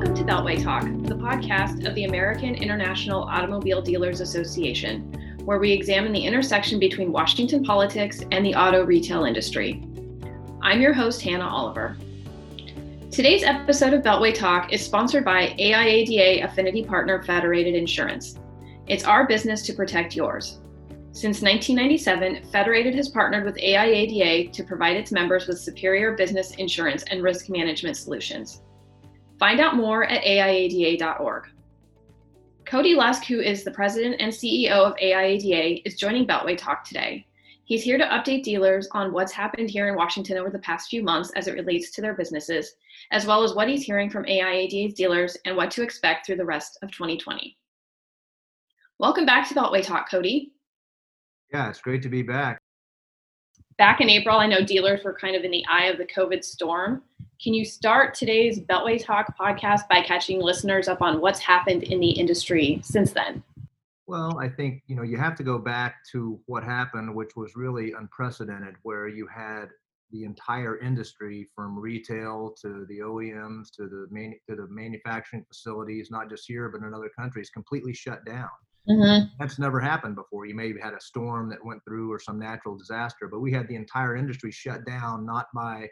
Welcome to Beltway Talk, the podcast of the American International Automobile Dealers Association, where we examine the intersection between Washington politics and the auto retail industry. I'm your host, Hannah Oliver. Today's episode of Beltway Talk is sponsored by AIADA Affinity Partner Federated Insurance. It's our business to protect yours. Since 1997, Federated has partnered with AIADA to provide its members with superior business insurance and risk management solutions. Find out more at AIADA.org. Cody Lusk, who is the president and CEO of AIADA, is joining Beltway Talk today. He's here to update dealers on what's happened here in Washington over the past few months as it relates to their businesses, as well as what he's hearing from AIADA's dealers and what to expect through the rest of 2020. Welcome back to Beltway Talk, Cody. Yeah, it's great to be back. Back in April, I know dealers were kind of in the eye of the COVID storm. Can you start today's Beltway Talk podcast by catching listeners up on what's happened in the industry since then? Well, I think you know you have to go back to what happened, which was really unprecedented, where you had the entire industry from retail to the OEMs to the main, to the manufacturing facilities, not just here but in other countries, completely shut down. Mm-hmm. That's never happened before. You maybe had a storm that went through or some natural disaster, but we had the entire industry shut down, not by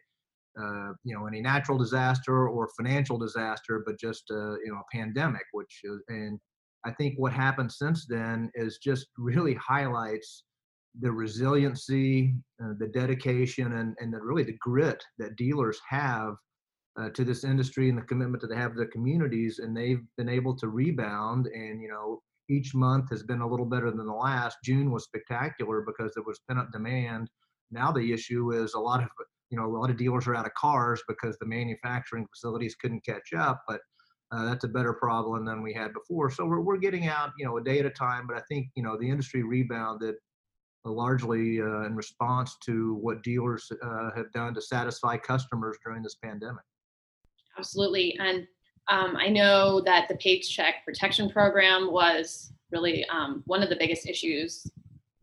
uh, you know any natural disaster or financial disaster, but just uh, you know a pandemic. Which is, and I think what happened since then is just really highlights the resiliency, uh, the dedication, and and the, really the grit that dealers have uh, to this industry and the commitment that they have to their communities, and they've been able to rebound. And you know, each month has been a little better than the last. June was spectacular because there was pent up demand. Now the issue is a lot of you know a lot of dealers are out of cars because the manufacturing facilities couldn't catch up but uh, that's a better problem than we had before. So we're, we're getting out you know a day at a time but i think you know the industry rebounded largely uh, in response to what dealers uh, have done to satisfy customers during this pandemic. Absolutely and um, i know that the paycheck protection program was really um, one of the biggest issues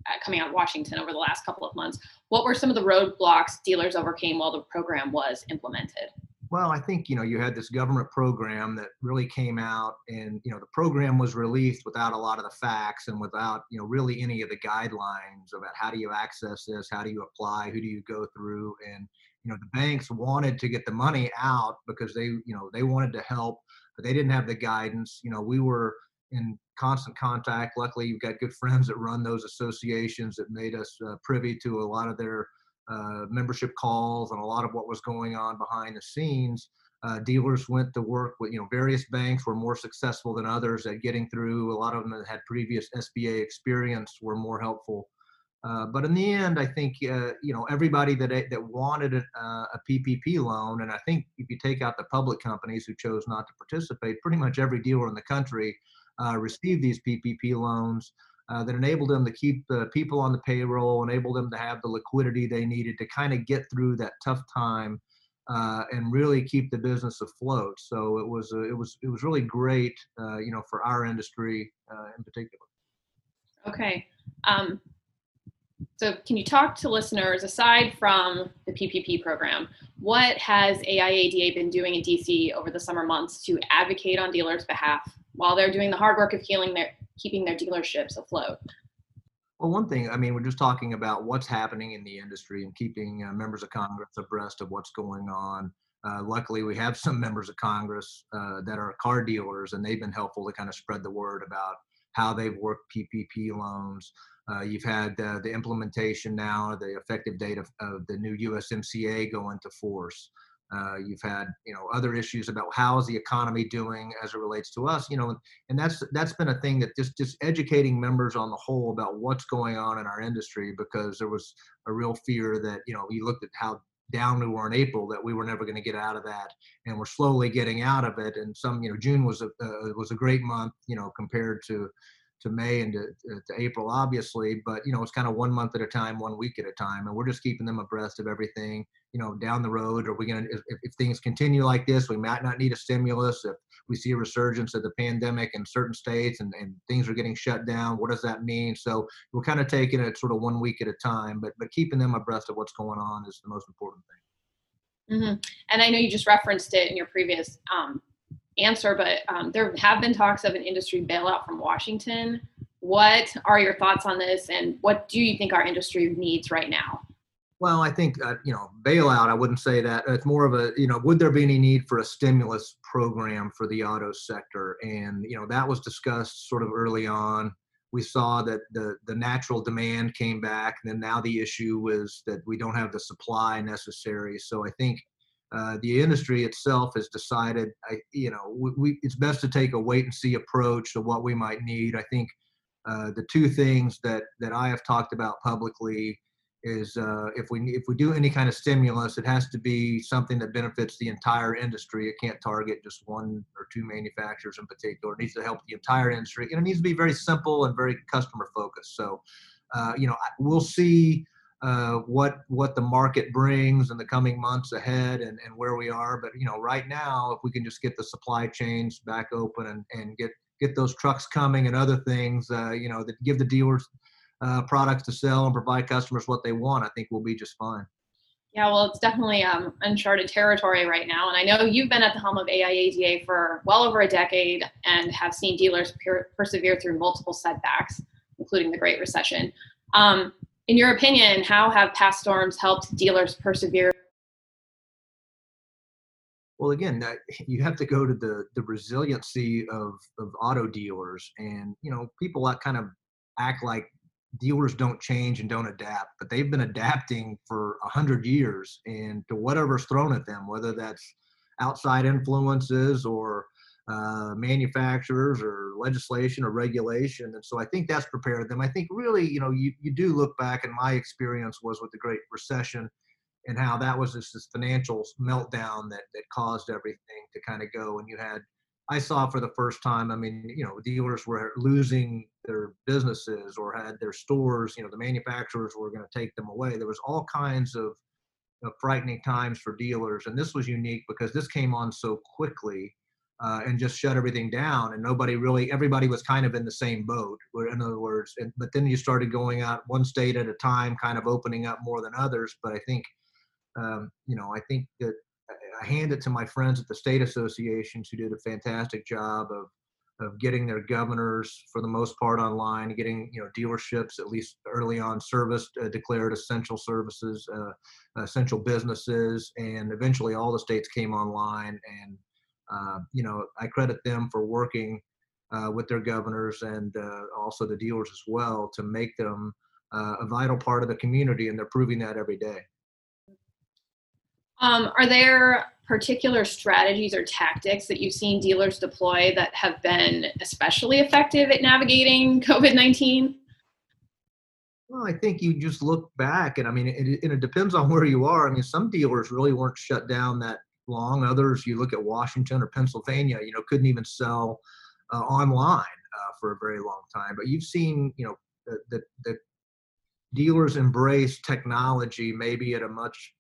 Uh, coming out of Washington over the last couple of months. What were some of the roadblocks dealers overcame while the program was implemented? Well, I think you know you had this government program that really came out, and you know the program was released without a lot of the facts and without you know really any of the guidelines about how do you access this, how do you apply, who do you go through, and you know the banks wanted to get the money out because they you know they wanted to help, but they didn't have the guidance. You know we were in constant contact. Luckily, you've got good friends that run those associations that made us uh, privy to a lot of their uh, membership calls and a lot of what was going on behind the scenes. Uh, dealers went to work with, you know, various banks were more successful than others at getting through. A lot of them that had previous SBA experience were more helpful. Uh, but in the end, I think uh, you know everybody that that wanted a, uh, a, PPP loan, and I think if you take out the public companies who chose not to participate, pretty much every dealer in the country uh, receive these PPP loans uh, that enabled them to keep the people on the payroll, enabled them to have the liquidity they needed to kind of get through that tough time uh, and really keep the business afloat. So it was it was it was really great, uh, you know, for our industry uh, in particular. Okay. Um, so can you talk to listeners aside from the PPP program? What has AIADA been doing in DC over the summer months to advocate on dealers' behalf while they're doing the hard work of healing their keeping their dealerships afloat? Well, one thing, I mean, we're just talking about what's happening in the industry and keeping uh, members of Congress abreast of what's going on. Uh, luckily, we have some members of Congress uh, that are car dealers, and they've been helpful to kind of spread the word about how they've worked PPP loans. Uh, you've had uh, the implementation now, the effective date of, of, the new USMCA go into force. Uh, you've had, you know, other issues about how is the economy doing as it relates to us, you know, and that's that's been a thing that just just educating members on the whole about what's going on in our industry because there was a real fear that you know you looked at how down we were in April that we were never going to get out of that, and we're slowly getting out of it. And some, you know, June was a uh, was a great month, you know, compared to to May and to, to, April, obviously. But you know, it's kind of one month at a time, one week at a time, and we're just keeping them abreast of everything. You know, down the road, are we going to? If, if things continue like this, we might not need a stimulus. If we see a resurgence of the pandemic in certain states and, and things are getting shut down, what does that mean? So we're kind of taking it sort of one week at a time, but but keeping them abreast of what's going on is the most important thing. Mm-hmm. And I know you just referenced it in your previous um, answer, but um, there have been talks of an industry bailout from Washington. What are your thoughts on this, and what do you think our industry needs right now? Well, I think uh, you know bailout. I wouldn't say that. It's more of a you know, would there be any need for a stimulus program for the auto sector? And you know that was discussed sort of early on. We saw that the the natural demand came back, and then now the issue was that we don't have the supply necessary. So I think uh, the industry itself has decided, I, you know, we, we, it's best to take a wait and see approach to what we might need. I think uh, the two things that that I have talked about publicly is uh, if we if we do any kind of stimulus, it has to be something that benefits the entire industry. It can't target just one or two manufacturers in particular. It needs to help the entire industry, and it needs to be very simple and very customer focused. So, uh, you know, we'll see uh, what what the market brings in the coming months ahead and, and where we are. But you know, right now, if we can just get the supply chains back open and, and get get those trucks coming and other things, uh, you know, that give the dealers uh, products to sell and provide customers what they want, I think we'll be just fine. Yeah, well, it's definitely um, uncharted territory right now. And I know you've been at the helm of AIADA for well over a decade and have seen dealers per- persevere through multiple setbacks, including the Great Recession. Um, in your opinion, how have past storms helped dealers persevere? Well, again, you have to go to the the resiliency of of auto dealers, and you know, people kind of act like dealers don't change and don't adapt, but they've been adapting for a hundred years and to whatever's thrown at them, whether that's outside influences or uh, manufacturers or legislation or regulation. And so I think that's prepared them. I think really, you know, you, you do look back and my experience was with the Great Recession and how that was just this financial meltdown that, that caused everything to kind of go. And you had I saw for the first time. I mean, you know, dealers were losing their businesses or had their stores. You know, the manufacturers were going to take them away. There was all kinds of, of, frightening times for dealers, and this was unique because this came on so quickly uh, and just shut everything down. And nobody really, everybody was kind of in the same boat. In other words, and, but then you started going out one state at a time, kind of opening up more than others. But I think, um, you know, I think that I hand it to my friends at the state associations who did a fantastic job of of getting their governors for the most part online, getting you know dealerships at least early on serviced, uh, declared essential services, uh, essential businesses, and eventually all the states came online. And you know I credit them for working uh, with their governors and uh, also the dealers as well to make them uh, a vital part of the community, and they're proving that every day. Um, are there particular strategies or tactics that you've seen dealers deploy that have been especially effective at navigating COVID 19? Well, I think you just look back, and I mean, it, it, it depends on where you are. I mean, some dealers really weren't shut down that long. Others, you look at Washington or Pennsylvania, you know, couldn't even sell uh, online uh, for a very long time. But you've seen, you know, the, the dealers embrace technology maybe at a much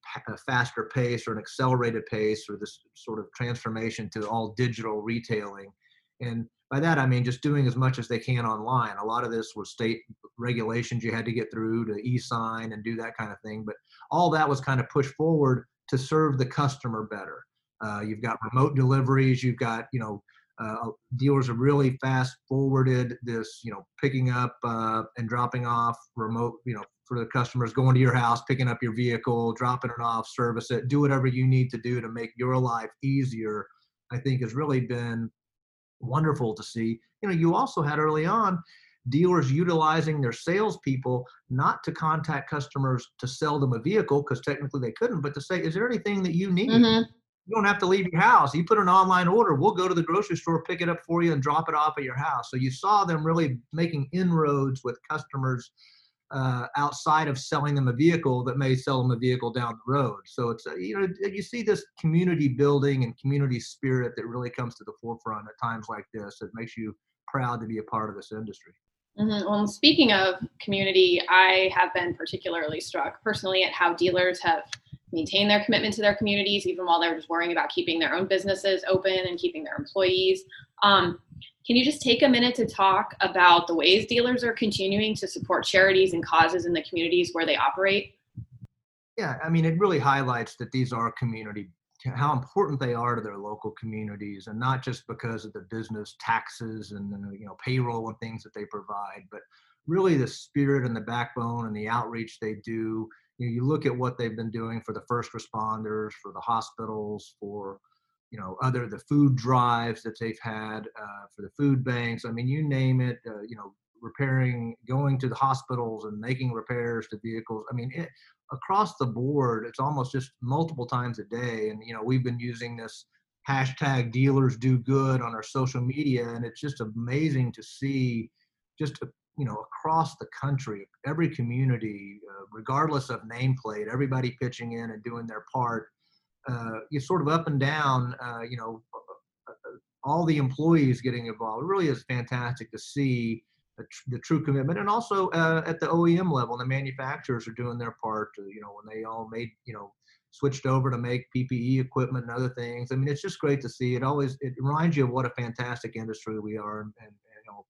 faster pace or an accelerated pace or this sort of transformation to all digital retailing and by that i mean just doing as much as they can online a lot of this was state regulations you had to get through to e-sign and do that kind of thing but all that was kind of pushed forward to serve the customer better uh, you've got remote deliveries you've got you know uh, dealers have really fast forwarded this, you know, picking up uh, and dropping off remote, you know, for the customers going to your house, picking up your vehicle, dropping it off, service it, do whatever you need to do to make your life easier. I think has really been wonderful to see. You know, you also had early on dealers utilizing their salespeople not to contact customers to sell them a vehicle because technically they couldn't, but to say, is there anything that you need? Mm-hmm you don't have to leave your house. You put an online order, we'll go to the grocery store, pick it up for you, and drop it off at your house. So you saw them really making inroads with customers uh, outside of selling them a vehicle that may sell them a vehicle down the road. So it's uh, you know you see this community building and community spirit that really comes to the forefront at times like this. It makes you proud to be a part of this industry. Mm-hmm. Well, speaking of community, I have been particularly struck personally at how dealers have maintained their commitment to their communities, even while they're just worrying about keeping their own businesses open and keeping their employees. Um, can you just take a minute to talk about the ways dealers are continuing to support charities and causes in the communities where they operate? Yeah, I mean, it really highlights that these are community how important they are to their local communities, and not just because of the business taxes and the, you know payroll and things that they provide, but really the spirit and the backbone and the outreach they do. You, know, you look at what they've been doing for the first responders, for the hospitals, for you know other the food drives that they've had uh, for the food banks. I mean, you name it. Uh, you know, repairing, going to the hospitals and making repairs to vehicles. I mean, it, across the board, it's almost just multiple times a day. And, you know, we've been using this hashtag dealers do good on our social media. And it's just amazing to see just, you know, across the country, every community, uh, regardless of nameplate, everybody pitching in and doing their part. Uh, you sort of up and down, uh, you know, uh, uh, all the employees getting involved. It really is fantastic to see the true commitment, and also uh, at the OEM level, the manufacturers are doing their part. You know, when they all made, you know, switched over to make PPE equipment and other things. I mean, it's just great to see. It always it reminds you of what a fantastic industry we are, and, and, you know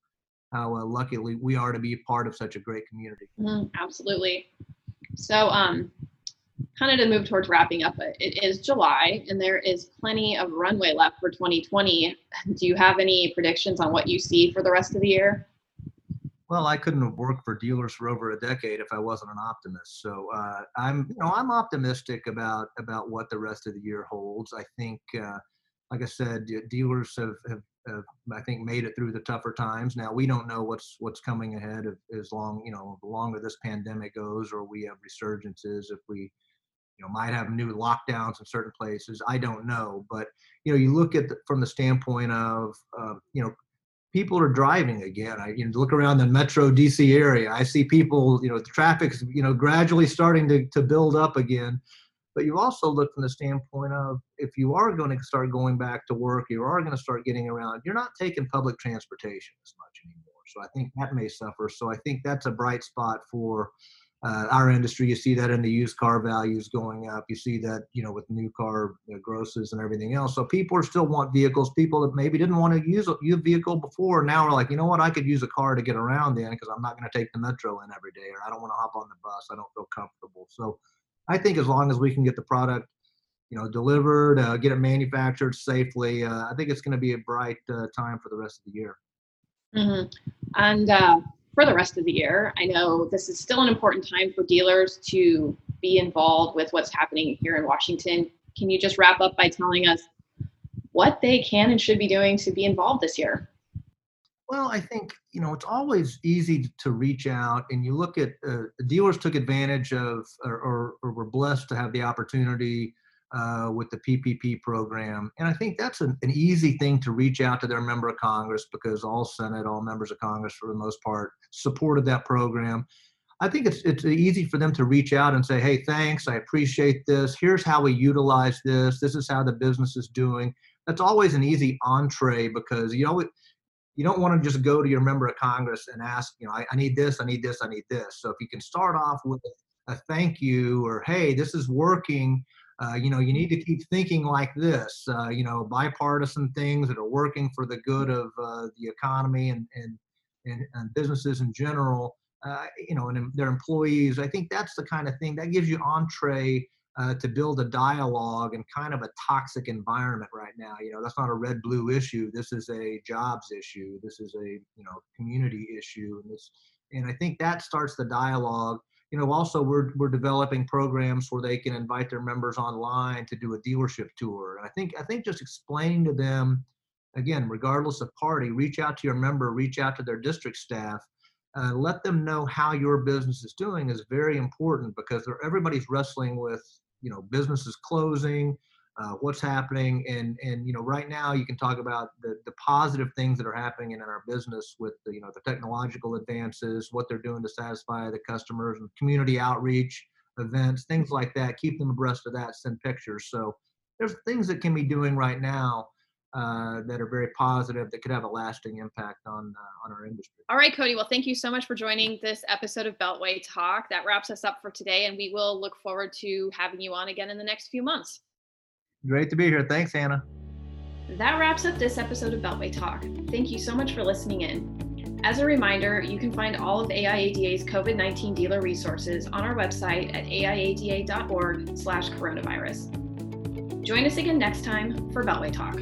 how uh, luckily we are to be part of such a great community. Mm, absolutely. So, um, kind of to move towards wrapping up, it is July and there is plenty of runway left for 2020. Do you have any predictions on what you see for the rest of the year? Well, I couldn't have worked for dealers for over a decade if I wasn't an optimist. So uh, I'm, you know, I'm optimistic about about what the rest of the year holds. I think, uh, like I said, dealers have, have, have, I think, made it through the tougher times. Now we don't know what's what's coming ahead as long, you know, the longer this pandemic goes, or we have resurgences. If we, you know, might have new lockdowns in certain places. I don't know, but you know, you look at the, from the standpoint of, uh, you know, people are driving again. I you know, look around the metro DC area. I see people, you know, the traffic's, you know, gradually starting to, to build up again. But you also look from the standpoint of if you are going to start going back to work, you are going to start getting around, you're not taking public transportation as much anymore. So I think that may suffer. So I think that's a bright spot for uh, our industry. You see that in the used car values going up. You see that, you know, with new car you know, grosses and everything else. So people are still want vehicles. People that maybe didn't want to use a, use a vehicle before now are like, you know what, I could use a car to get around in because I'm not going to take the metro in every day, or I don't want to hop on the bus. I don't feel comfortable. So I think as long as we can get the product, you know, delivered, uh, get it manufactured safely, uh, I think it's going to be a bright uh, time for the rest of the year. Mm-hmm. And uh, for the rest of the year. I know this is still an important time for dealers to be involved with what's happening here in Washington. Can you just wrap up by telling us what they can and should be doing to be involved this year? Well, I think you know it's always easy to reach out, and you look at uh, dealers took advantage of, or, or, or were blessed to have the opportunity uh, with the PPP program. And I think that's an, an, easy thing to reach out to their member of Congress because all Senate, all members of Congress, for the most part, supported that program. I think it's it's easy for them to reach out and say, "Hey, thanks, I appreciate this. Here's how we utilize this. This is how the business is doing." That's always an easy entree because you know you don't want to just go to your member of Congress and ask, you know, I, I need this, I need this, I need this. So if you can start off with a thank you or hey, this is working uh, you know, you need to keep thinking like this, uh, you know, bipartisan things that are working for the good of uh, the economy and, and, and, and, businesses in general, uh, you know, and their employees. I think that's the kind of thing that gives you entree uh, to build a dialogue and kind of a toxic environment right now. You know, that's not a red blue issue. This is a jobs issue. This is a, you know, community issue. And this, and I think that starts the dialogue you know, also we're we're developing programs where they can invite their members online to do a dealership tour. And I think I think just explaining to them, again, regardless of party, reach out to your member, reach out to their district staff, uh, let them know how your business is doing is very important because everybody's wrestling with you know businesses closing, uh, what's happening and and you know right now you can talk about the, the positive things that are happening in our business with the, you know the technological advances what they're doing to satisfy the customers and community outreach events things like that keep them abreast of that send pictures so there's things that can be doing right now uh, that are very positive that could have a lasting impact on uh, on our industry. All right, Cody. Well, thank you so much for joining this episode of Beltway Talk. That wraps us up for today, and we will look forward to having you on again in the next few months. Great to be here. Thanks, Hannah. That wraps up this episode of Beltway Talk. Thank you so much for listening in. As a reminder, you can find all of AIADA's COVID-19 dealer resources on our website at aiada.org slash coronavirus. Join us again next time for Beltway Talk.